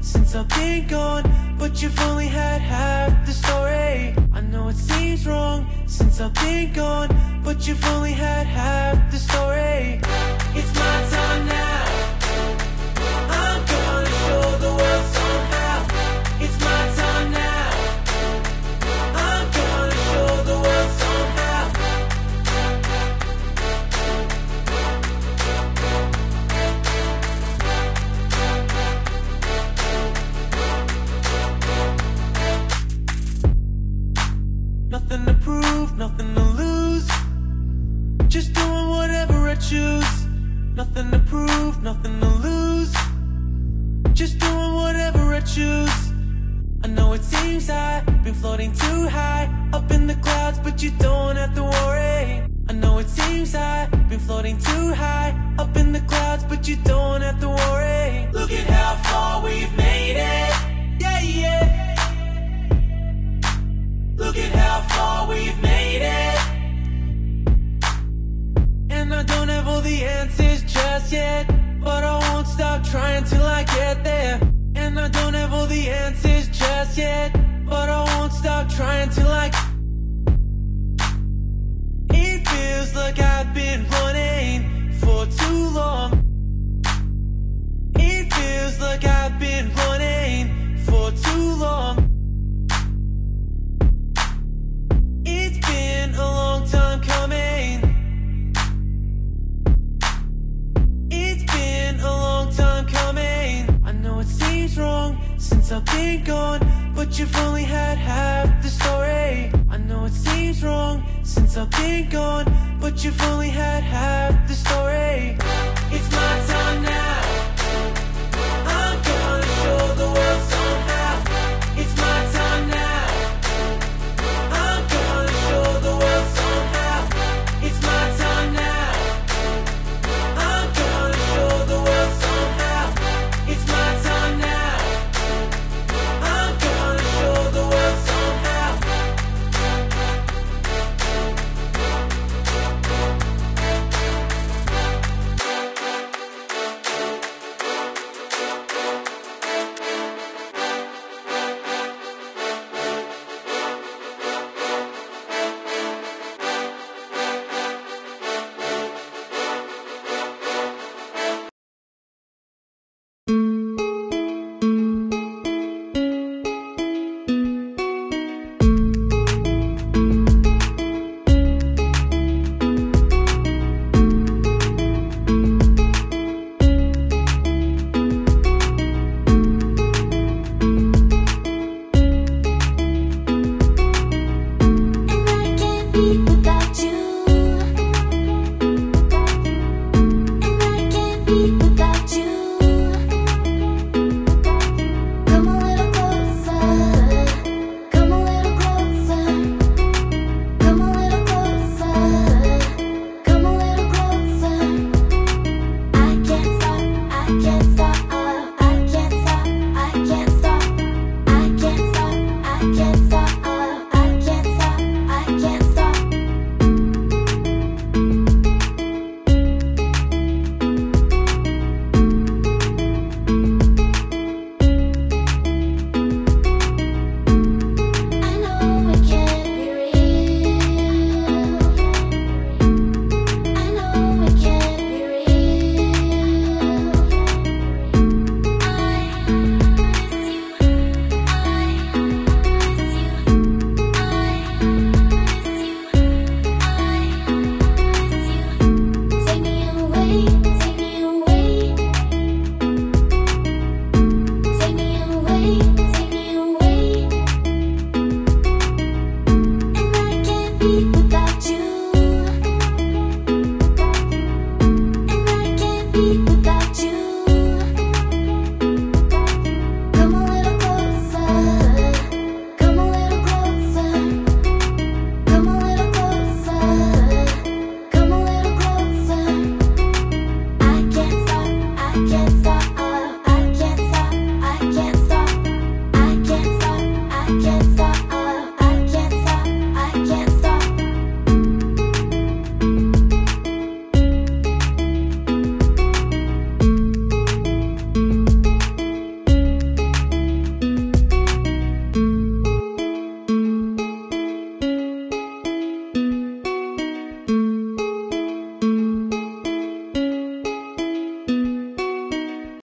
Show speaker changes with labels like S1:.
S1: since I've been gone, but you've only had half the story. I know it seems wrong since I've been gone, but you've only had half the story. It's my time now. Choose. Nothing to prove, nothing to lose. Just doing whatever I choose. I know it seems I've been floating too high up in the clouds, but you don't have to worry. I know it seems I've been floating too high up in the clouds, but you don't have to worry. Look at how far we've made it. Yet. But I won't stop trying till I get there. And I don't have all the answers just yet. But I won't stop trying till I. since I've been gone, but you've only had half the story. I know it seems wrong since I've been gone, but you've only had half the story.